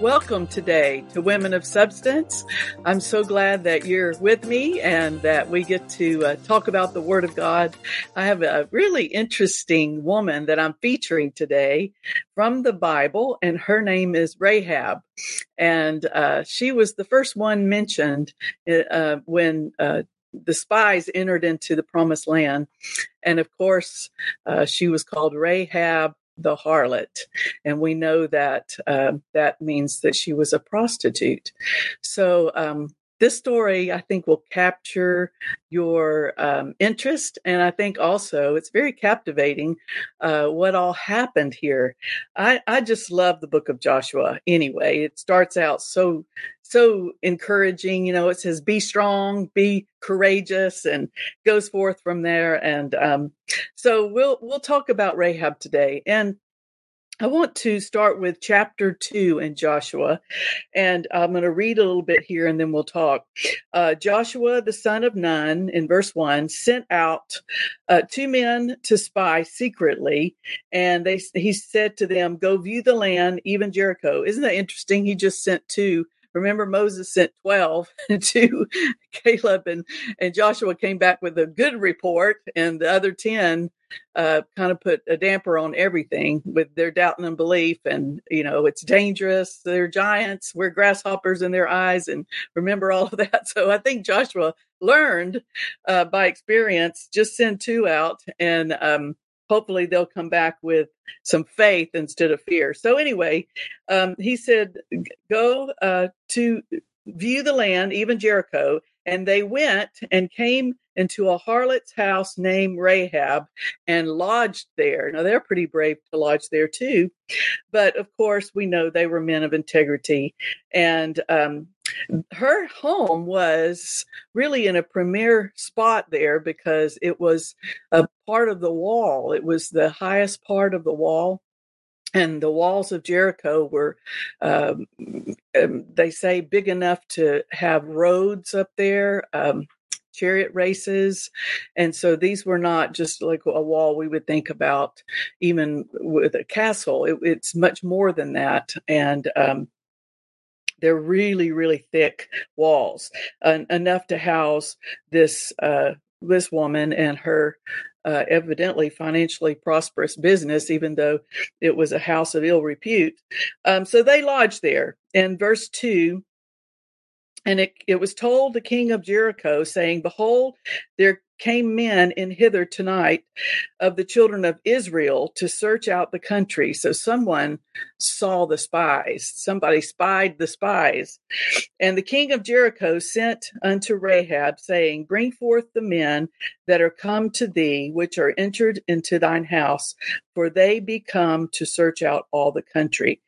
Welcome today to Women of Substance. I'm so glad that you're with me and that we get to uh, talk about the Word of God. I have a really interesting woman that I'm featuring today from the Bible, and her name is Rahab. And uh, she was the first one mentioned uh, when uh, the spies entered into the promised land. And of course, uh, she was called Rahab the harlot. And we know that uh, that means that she was a prostitute. So, um, this story, I think, will capture your um, interest. And I think also it's very captivating uh, what all happened here. I, I just love the book of Joshua anyway. It starts out so, so encouraging. You know, it says, be strong, be courageous, and goes forth from there. And um, so we'll, we'll talk about Rahab today. And I want to start with chapter two in Joshua, and I'm going to read a little bit here and then we'll talk. Uh, Joshua, the son of Nun, in verse one, sent out uh, two men to spy secretly, and they he said to them, "Go view the land, even Jericho." Isn't that interesting? He just sent two Remember, Moses sent 12 to Caleb, and, and Joshua came back with a good report, and the other 10 uh, kind of put a damper on everything with their doubt and unbelief. And, you know, it's dangerous. They're giants. We're grasshoppers in their eyes. And remember all of that. So I think Joshua learned uh, by experience just send two out and um, hopefully they'll come back with some faith instead of fear. So anyway, um, he said, "Go uh, to view the land, even Jericho." And they went and came into a harlot's house named Rahab and lodged there. Now they're pretty brave to lodge there too, but of course we know they were men of integrity. And um, her home was really in a premier spot there because it was a part of the wall. It was the highest part of the wall. And the walls of Jericho were, um, um they say, big enough to have roads up there. Um, chariot races. And so these were not just like a wall we would think about, even with a castle. It, it's much more than that. And um, they're really, really thick walls, uh, enough to house this uh, this woman and her uh, evidently financially prosperous business, even though it was a house of ill repute. Um, so they lodged there. In verse 2, and it, it was told the king of Jericho, saying, Behold, there came men in hither tonight of the children of Israel to search out the country. So someone saw the spies. Somebody spied the spies. And the king of Jericho sent unto Rahab, saying, Bring forth the men that are come to thee, which are entered into thine house, for they be come to search out all the country.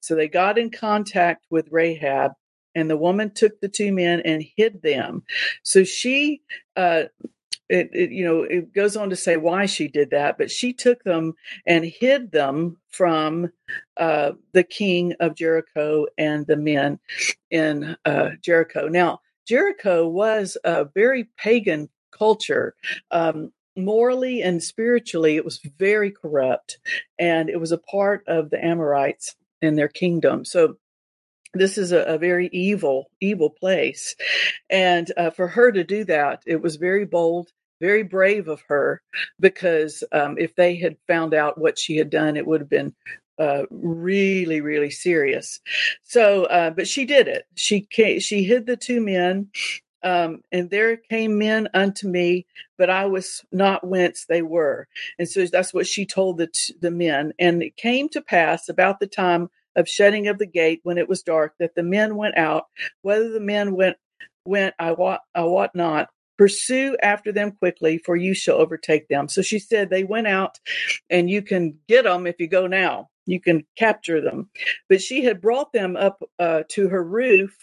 So they got in contact with Rahab and the woman took the two men and hid them. So she, uh, it, it, you know, it goes on to say why she did that, but she took them and hid them from uh, the king of Jericho and the men in uh, Jericho. Now, Jericho was a very pagan culture. Um, morally and spiritually, it was very corrupt, and it was a part of the Amorites and their kingdom. So this is a, a, very evil, evil place. And uh, for her to do that, it was very bold, very brave of her, because um, if they had found out what she had done, it would have been uh, really, really serious. So, uh, but she did it. She came, she hid the two men. Um, and there came men unto me, but I was not whence they were. And so that's what she told the, t- the men. And it came to pass about the time of shutting of the gate when it was dark, that the men went out. Whether the men went, went, I wot, I wot not. Pursue after them quickly, for you shall overtake them. So she said they went out, and you can get them if you go now. You can capture them. But she had brought them up uh, to her roof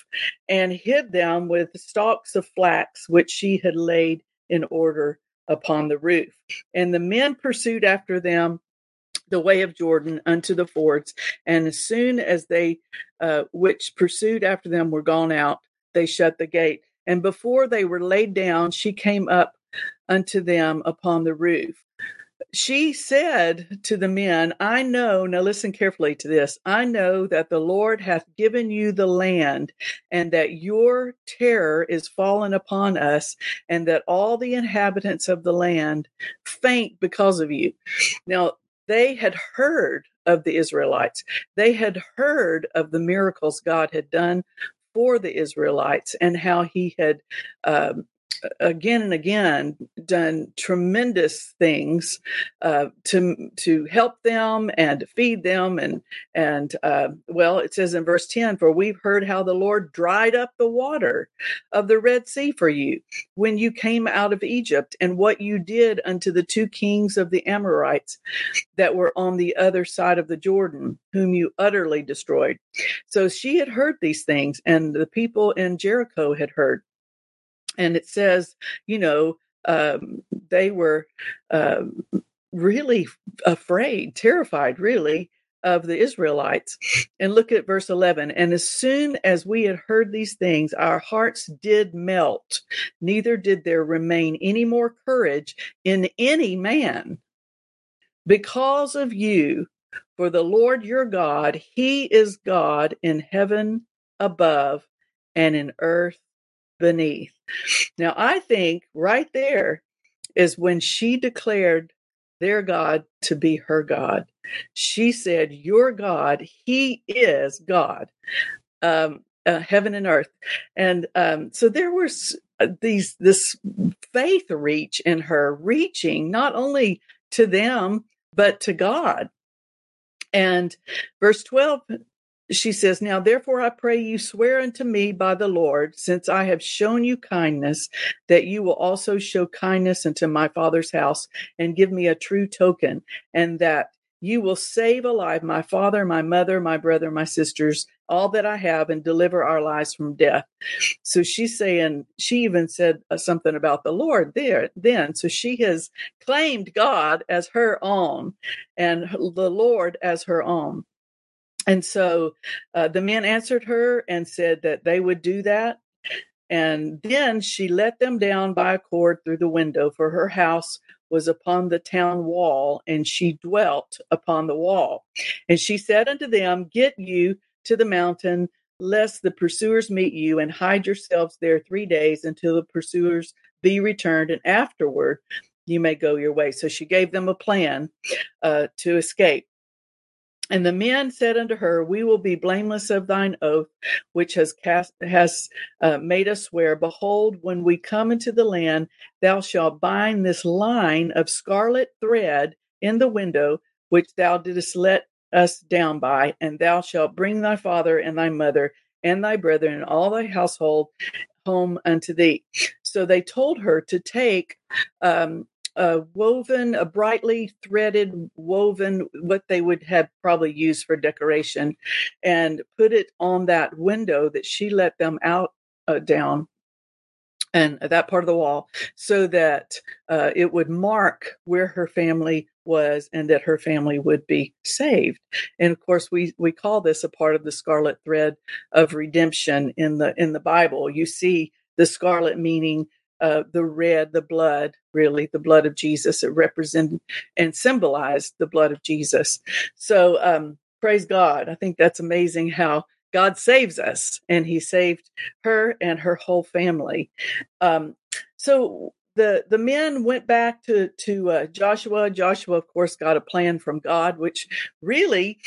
and hid them with stalks of flax, which she had laid in order upon the roof. And the men pursued after them the way of Jordan unto the fords. And as soon as they, uh, which pursued after them, were gone out, they shut the gate. And before they were laid down, she came up unto them upon the roof. she said to the men, I know, now listen carefully to this. I know that the Lord hath given you the land, and that your terror is fallen upon us, and that all the inhabitants of the land faint because of you. Now, they had heard of the Israelites, they had heard of the miracles God had done for the Israelites and how he had um, again and again done tremendous things uh, to to help them and to feed them and and uh, well it says in verse 10 for we've heard how the lord dried up the water of the red sea for you when you came out of egypt and what you did unto the two kings of the amorites that were on the other side of the jordan whom you utterly destroyed. So she had heard these things and the people in jericho had heard and it says, you know, um, they were um, really afraid, terrified, really, of the Israelites. And look at verse 11. And as soon as we had heard these things, our hearts did melt, neither did there remain any more courage in any man because of you. For the Lord your God, He is God in heaven above and in earth beneath. Now, I think right there is when she declared their God to be her God. She said, Your God, He is God, um, uh, heaven and earth. And um, so there was uh, these this faith reach in her, reaching not only to them, but to God. And verse 12 she says, Now therefore I pray you swear unto me by the Lord, since I have shown you kindness, that you will also show kindness unto my father's house and give me a true token, and that you will save alive my father, my mother, my brother, my sisters, all that I have, and deliver our lives from death. So she's saying, she even said uh, something about the Lord there then. So she has claimed God as her own and the Lord as her own. And so uh, the men answered her and said that they would do that. And then she let them down by a cord through the window, for her house was upon the town wall, and she dwelt upon the wall. And she said unto them, Get you to the mountain, lest the pursuers meet you, and hide yourselves there three days until the pursuers be returned, and afterward you may go your way. So she gave them a plan uh, to escape. And the men said unto her, We will be blameless of thine oath, which has cast, has uh, made us swear. Behold, when we come into the land, thou shalt bind this line of scarlet thread in the window, which thou didst let us down by, and thou shalt bring thy father and thy mother and thy brethren and all thy household home unto thee. So they told her to take um, a woven, a brightly threaded woven, what they would have probably used for decoration, and put it on that window that she let them out uh, down and that part of the wall so that uh, it would mark where her family was and that her family would be saved. And of course we we call this a part of the scarlet thread of redemption in the in the bible. You see the scarlet meaning uh, the red, the blood, really, the blood of Jesus. It represented and symbolized the blood of Jesus. So, um, praise God. I think that's amazing how God saves us, and He saved her and her whole family. Um, so, the the men went back to to uh, Joshua. Joshua, of course, got a plan from God, which really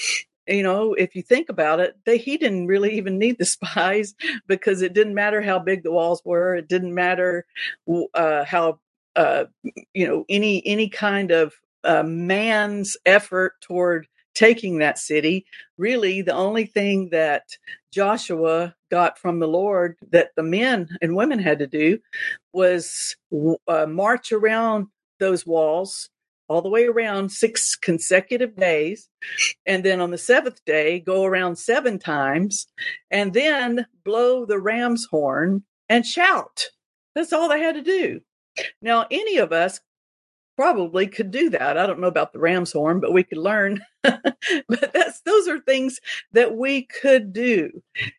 you know, if you think about it, they, he didn't really even need the spies because it didn't matter how big the walls were. It didn't matter uh, how, uh, you know, any any kind of uh, man's effort toward taking that city. Really, the only thing that Joshua got from the Lord that the men and women had to do was uh, march around those walls all the way around six consecutive days. And then on the seventh day, go around seven times and then blow the ram's horn and shout. That's all they had to do. Now, any of us probably could do that. I don't know about the ram's horn, but we could learn. but that's those are things that we could do.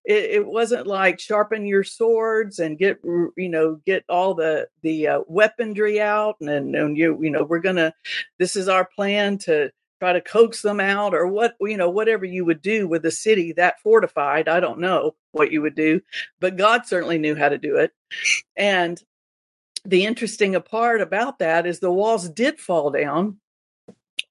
It, it, wasn't like sharpen your swords and get you know get all the the uh, weaponry out and, and you you know we're gonna this is our plan to try to coax them out or what you know whatever you would do with a city that fortified. I don't know what you would do, but God certainly knew how to do it. And the interesting part about that is the walls did fall down,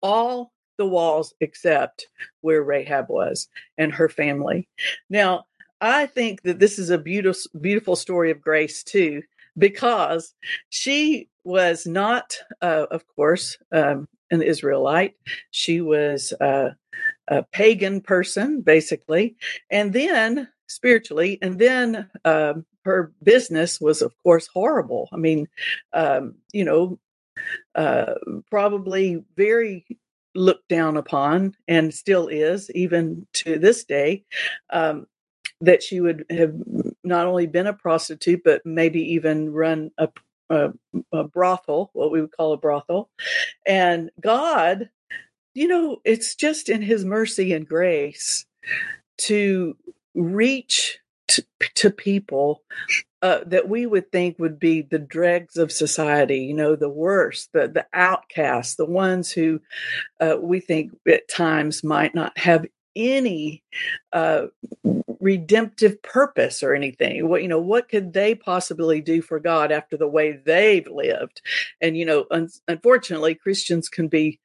all the walls except where Rahab was and her family. Now, I think that this is a beautiful, beautiful story of grace too, because she was not, uh, of course, um, an Israelite. She was uh, a pagan person, basically, and then spiritually, and then um, her business was, of course, horrible. I mean, um, you know, uh, probably very looked down upon and still is, even to this day. Um, that she would have not only been a prostitute, but maybe even run a, a, a brothel, what we would call a brothel. And God, you know, it's just in his mercy and grace to reach to, to people uh, that we would think would be the dregs of society, you know, the worst, the the outcasts, the ones who uh, we think at times might not have any uh, redemptive purpose or anything. What you know, what could they possibly do for God after the way they've lived? And you know, un- unfortunately, Christians can be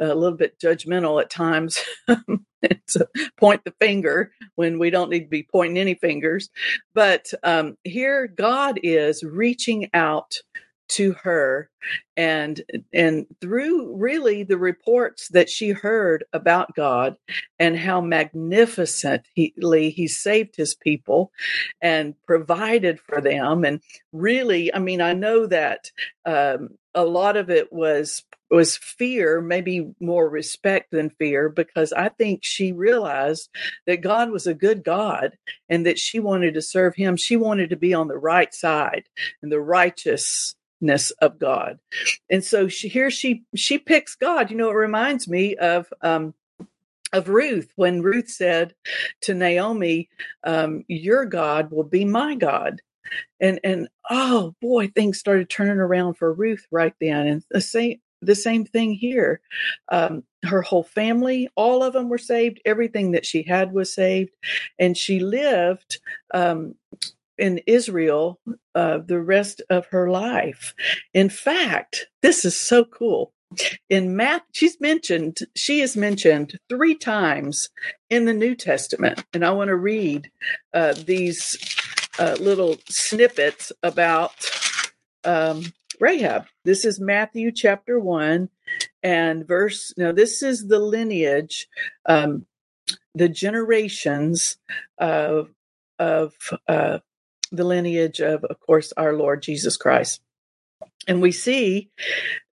a little bit judgmental at times to point the finger when we don't need to be pointing any fingers. But um, here, God is reaching out to her and and through really the reports that she heard about God and how magnificently he saved his people and provided for them and really I mean I know that um, a lot of it was was fear, maybe more respect than fear, because I think she realized that God was a good God and that she wanted to serve him. She wanted to be on the right side and the righteousness of God. And so she, here she she picks God. You know, it reminds me of um of Ruth when Ruth said to Naomi, um, "Your God will be my God." And and oh boy, things started turning around for Ruth right then. And the same the same thing here. Um, her whole family, all of them were saved. Everything that she had was saved. And she lived um, in Israel uh, the rest of her life. In fact, this is so cool. In Matt, she's mentioned, she is mentioned three times in the New Testament. And I want to read uh, these uh, little snippets about um, Rahab. This is Matthew chapter 1 and verse. Now, this is the lineage, um, the generations of, of uh, the lineage of, of course, our Lord Jesus Christ. And we see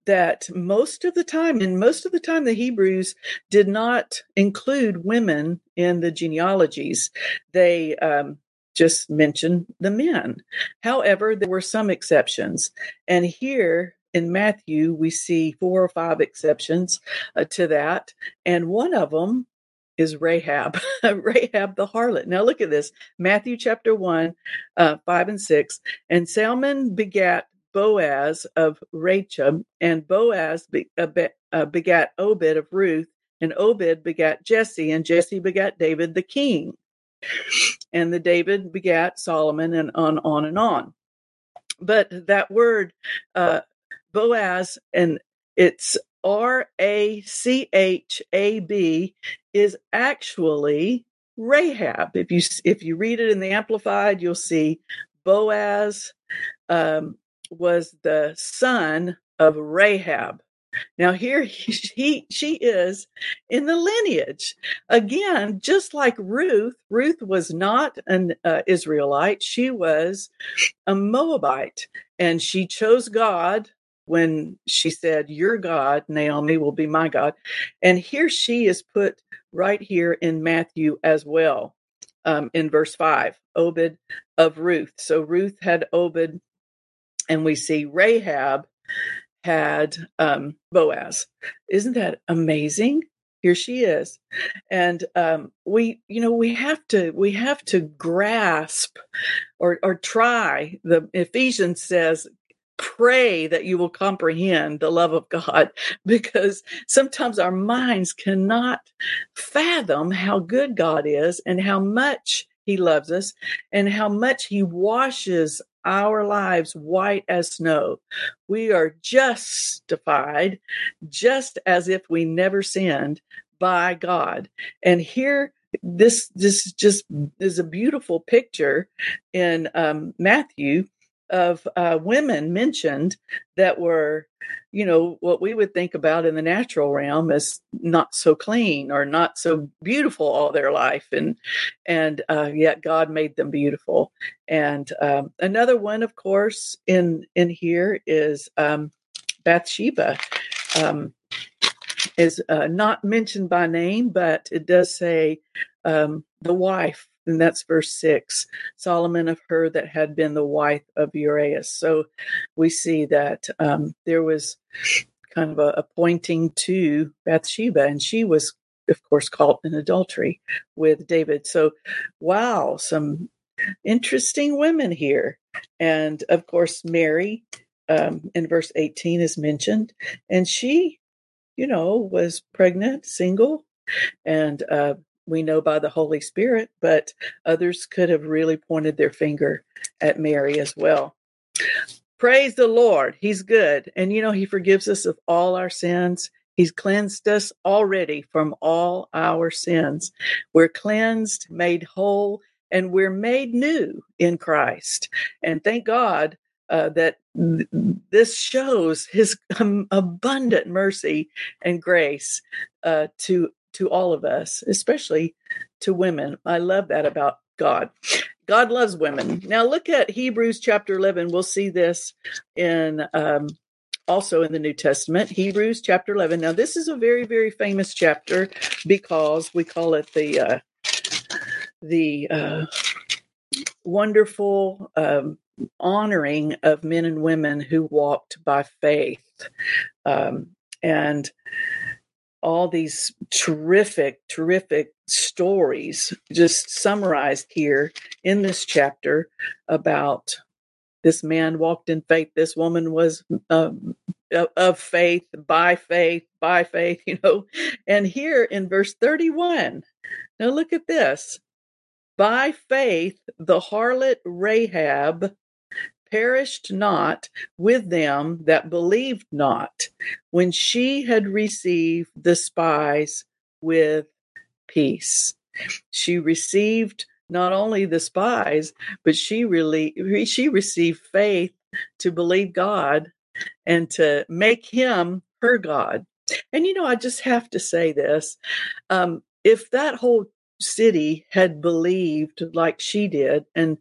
that most of the time, and most of the time, the Hebrews did not include women in the genealogies. They um, just mention the men. However, there were some exceptions. And here in Matthew, we see four or five exceptions uh, to that. And one of them is Rahab, Rahab the harlot. Now look at this Matthew chapter 1, uh, 5 and 6. And Salmon begat Boaz of Rachab, and Boaz uh, be, uh, begat Obed of Ruth, and Obed begat Jesse, and Jesse begat David the king and the David begat Solomon, and on on and on. But that word uh, Boaz, and it's R A C H A B, is actually Rahab. If you if you read it in the Amplified, you'll see Boaz um, was the son of Rahab. Now here he, he, she is in the lineage again, just like Ruth. Ruth was not an uh, Israelite; she was a Moabite, and she chose God when she said, "Your God, Naomi, will be my God." And here she is put right here in Matthew as well, um, in verse five, Obed of Ruth. So Ruth had Obed, and we see Rahab had um, Boaz. Isn't that amazing? Here she is, and um, we, you know, we have to we have to grasp or or try. The Ephesians says pray that you will comprehend the love of God because sometimes our minds cannot fathom how good God is and how much He loves us and how much He washes our lives white as snow. We are justified just as if we never sinned by God. And here, this this just is a beautiful picture in um, Matthew of uh, women mentioned that were, you know, what we would think about in the natural realm as not so clean or not so beautiful all their life, and and uh, yet God made them beautiful. And um, another one, of course, in in here is um, Bathsheba. Um, is uh, not mentioned by name, but it does say um, the wife and that's verse six. Solomon of her that had been the wife of Urias. So we see that um, there was kind of a, a pointing to Bathsheba, and she was, of course, caught in adultery with David. So, wow, some interesting women here. And of course, Mary um, in verse 18 is mentioned, and she, you know, was pregnant, single, and uh, we know by the Holy Spirit, but others could have really pointed their finger at Mary as well. Praise the Lord. He's good. And you know, He forgives us of all our sins. He's cleansed us already from all our sins. We're cleansed, made whole, and we're made new in Christ. And thank God uh, that th- this shows His um, abundant mercy and grace uh, to to all of us, especially to women. I love that about God. God loves women. Now look at Hebrews chapter 11. We'll see this in um, also in the New Testament, Hebrews chapter 11. Now this is a very very famous chapter because we call it the uh, the uh, wonderful um, honoring of men and women who walked by faith. Um, and all these terrific, terrific stories just summarized here in this chapter about this man walked in faith. This woman was um, of faith, by faith, by faith, you know. And here in verse 31, now look at this. By faith, the harlot Rahab perished not with them that believed not, when she had received the spies with peace. She received not only the spies, but she really she received faith to believe God and to make him her God. And you know, I just have to say this. Um, if that whole city had believed like she did and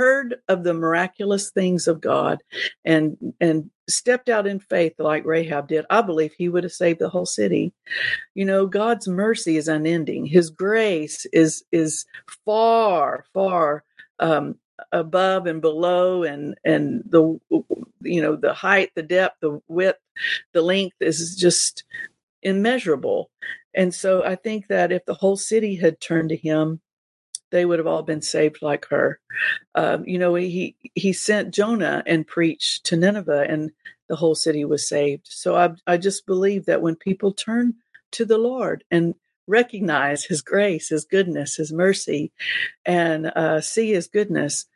heard of the miraculous things of God and and stepped out in faith like Rahab did, I believe he would have saved the whole city. You know, God's mercy is unending. His grace is is far, far um, above and below and and the you know the height the depth the width the length is just immeasurable and so i think that if the whole city had turned to him they would have all been saved like her. Um, you know, he he sent Jonah and preached to Nineveh, and the whole city was saved. So I I just believe that when people turn to the Lord and recognize His grace, His goodness, His mercy, and uh, see His goodness,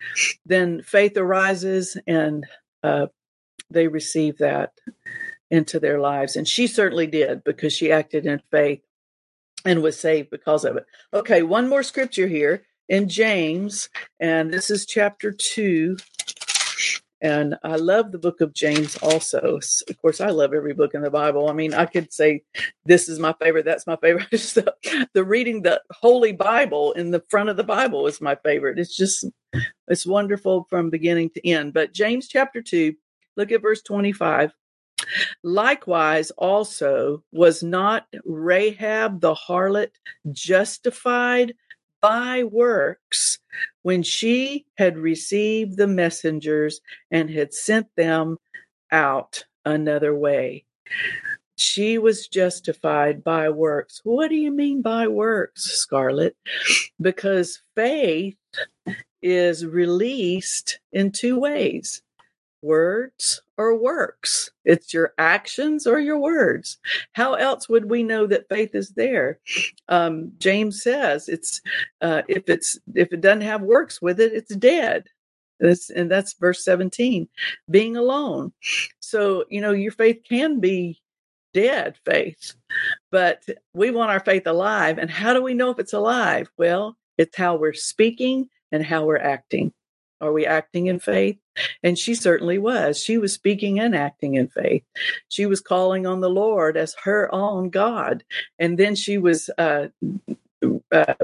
then faith arises and uh, they receive that into their lives. And she certainly did because she acted in faith and was saved because of it. Okay, one more scripture here in James, and this is chapter 2. And I love the book of James also. Of course, I love every book in the Bible. I mean, I could say this is my favorite, that's my favorite. the, the reading the Holy Bible in the front of the Bible is my favorite. It's just, it's wonderful from beginning to end. But James chapter 2, look at verse 25. Likewise, also, was not Rahab the harlot justified by works when she had received the messengers and had sent them out another way. She was justified by works. What do you mean by works, Scarlett? Because faith is released in two ways words or works. It's your actions or your words. How else would we know that faith is there? Um, James says it's uh, if it's if it doesn't have works with it, it's dead. And that's verse 17, being alone. So, you know, your faith can be dead faith, but we want our faith alive. And how do we know if it's alive? Well, it's how we're speaking and how we're acting. Are we acting in faith? And she certainly was. She was speaking and acting in faith. She was calling on the Lord as her own God. And then she was uh, uh,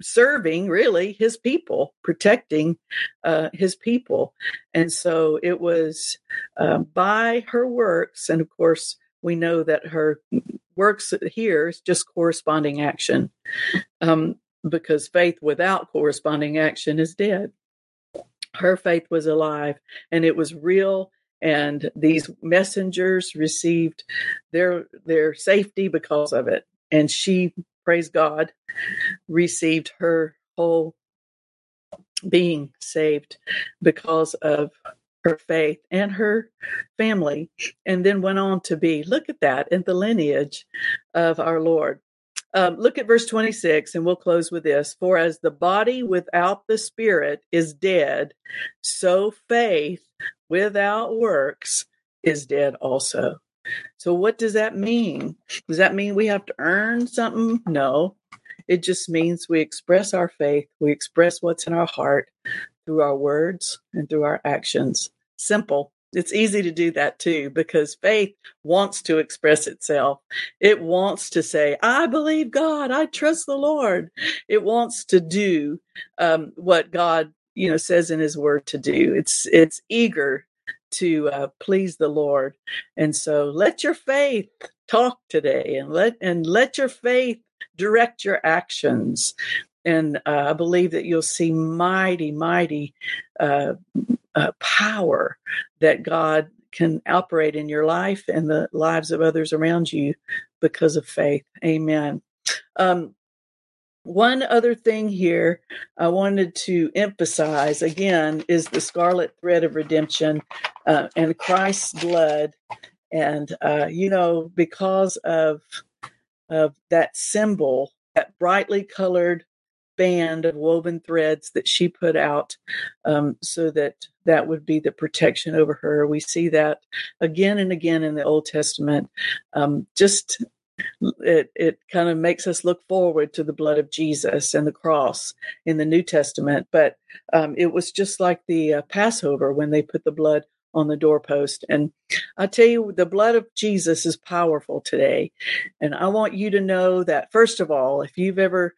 serving really his people, protecting uh, his people. And so it was uh, by her works. And of course, we know that her works here is just corresponding action um, because faith without corresponding action is dead. Her faith was alive and it was real and these messengers received their their safety because of it and she praise God, received her whole being saved because of her faith and her family, and then went on to be, look at that, in the lineage of our Lord. Um, look at verse 26, and we'll close with this. For as the body without the spirit is dead, so faith without works is dead also. So, what does that mean? Does that mean we have to earn something? No. It just means we express our faith, we express what's in our heart through our words and through our actions. Simple. It's easy to do that too because faith wants to express itself. It wants to say, I believe God, I trust the Lord. It wants to do um, what God you know says in his word to do it's it's eager to uh, please the Lord. And so let your faith talk today and let and let your faith direct your actions. And uh, I believe that you'll see mighty, mighty uh, uh power that God can operate in your life and the lives of others around you because of faith. Amen. Um, one other thing here I wanted to emphasize again is the scarlet thread of redemption uh, and Christ's blood. And, uh, you know, because of, of that symbol, that brightly colored band of woven threads that she put out um, so that that would be the protection over her. We see that again and again in the Old Testament. Um, just it it kind of makes us look forward to the blood of Jesus and the cross in the New Testament. But um, it was just like the uh, Passover when they put the blood on the doorpost. And I tell you, the blood of Jesus is powerful today. And I want you to know that first of all, if you've ever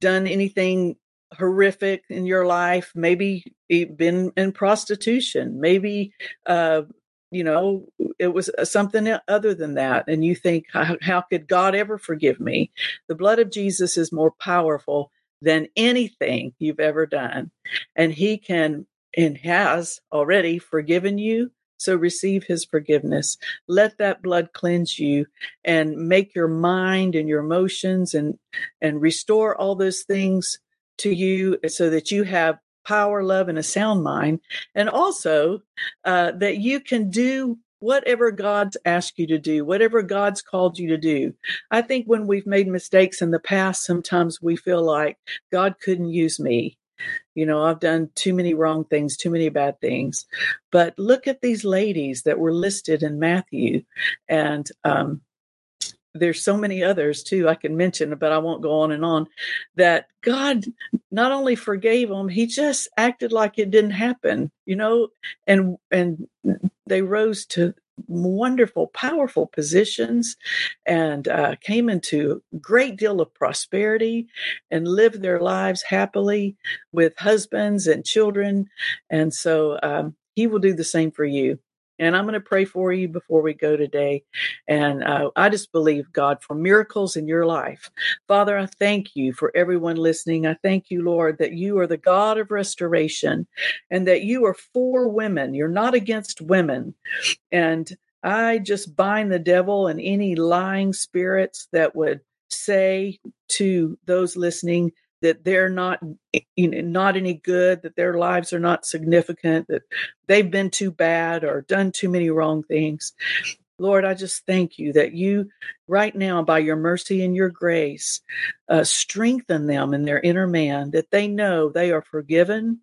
done anything horrific in your life, maybe been in prostitution, maybe uh, you know, it was uh, something other than that. And you think, how, how, could God ever forgive me? The blood of Jesus is more powerful than anything you've ever done. And He can and has already forgiven you. So receive His forgiveness. Let that blood cleanse you and make your mind and your emotions and, and restore all those things to you so that you have power, love, and a sound mind. And also uh, that you can do whatever God's asked you to do, whatever God's called you to do. I think when we've made mistakes in the past, sometimes we feel like God couldn't use me. You know, I've done too many wrong things, too many bad things. But look at these ladies that were listed in Matthew. And um, there's so many others too I can mention, but I won't go on and on. That God not only forgave them, He just acted like it didn't happen, you know, and and they rose to wonderful, powerful positions and uh, came into a great deal of prosperity and lived their lives happily with husbands and children. And so um, He will do the same for you. And I'm going to pray for you before we go today. And uh, I just believe, God, for miracles in your life. Father, I thank you for everyone listening. I thank you, Lord, that you are the God of restoration and that you are for women. You're not against women. And I just bind the devil and any lying spirits that would say to those listening that they're not you know not any good that their lives are not significant that they've been too bad or done too many wrong things. Lord i just thank you that you right now by your mercy and your grace uh, strengthen them in their inner man that they know they are forgiven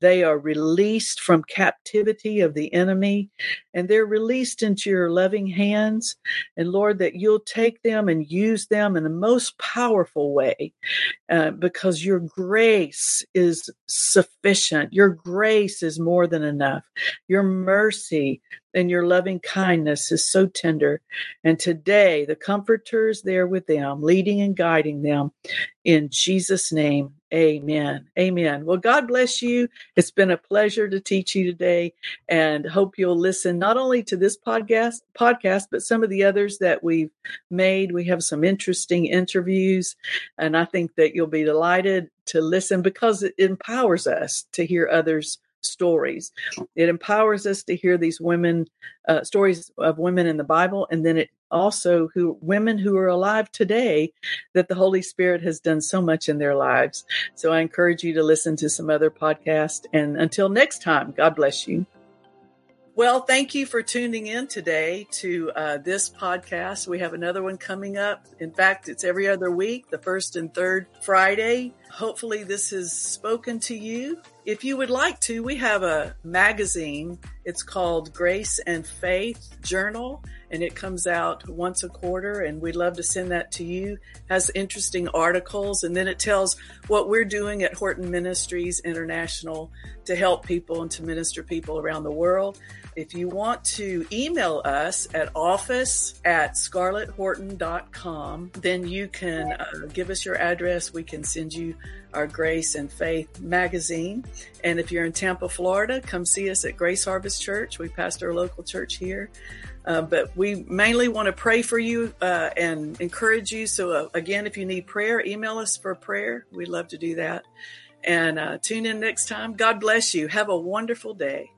they are released from captivity of the enemy and they're released into your loving hands. And Lord, that you'll take them and use them in the most powerful way uh, because your grace is sufficient. Your grace is more than enough. Your mercy and your loving kindness is so tender. And today, the Comforter is there with them, leading and guiding them. In Jesus' name, amen. Amen. Well, God bless you. It's been a pleasure to teach you today and hope you'll listen not only to this podcast, podcast, but some of the others that we've made. We have some interesting interviews and I think that you'll be delighted to listen because it empowers us to hear others stories. It empowers us to hear these women uh, stories of women in the Bible, and then it also who women who are alive today that the Holy Spirit has done so much in their lives. So I encourage you to listen to some other podcast. And until next time, God bless you. Well, thank you for tuning in today to uh, this podcast. We have another one coming up. In fact, it's every other week, the first and third Friday. Hopefully, this has spoken to you. If you would like to, we have a magazine. It's called Grace and Faith Journal, and it comes out once a quarter. And we'd love to send that to you. It has interesting articles, and then it tells what we're doing at Horton Ministries International to help people and to minister people around the world. If you want to email us at office at scarletthorton.com, then you can uh, give us your address. We can send you our Grace and Faith magazine. And if you're in Tampa, Florida, come see us at Grace Harvest Church. We pastor a local church here. Uh, but we mainly want to pray for you uh, and encourage you. So, uh, again, if you need prayer, email us for prayer. We'd love to do that. And uh, tune in next time. God bless you. Have a wonderful day.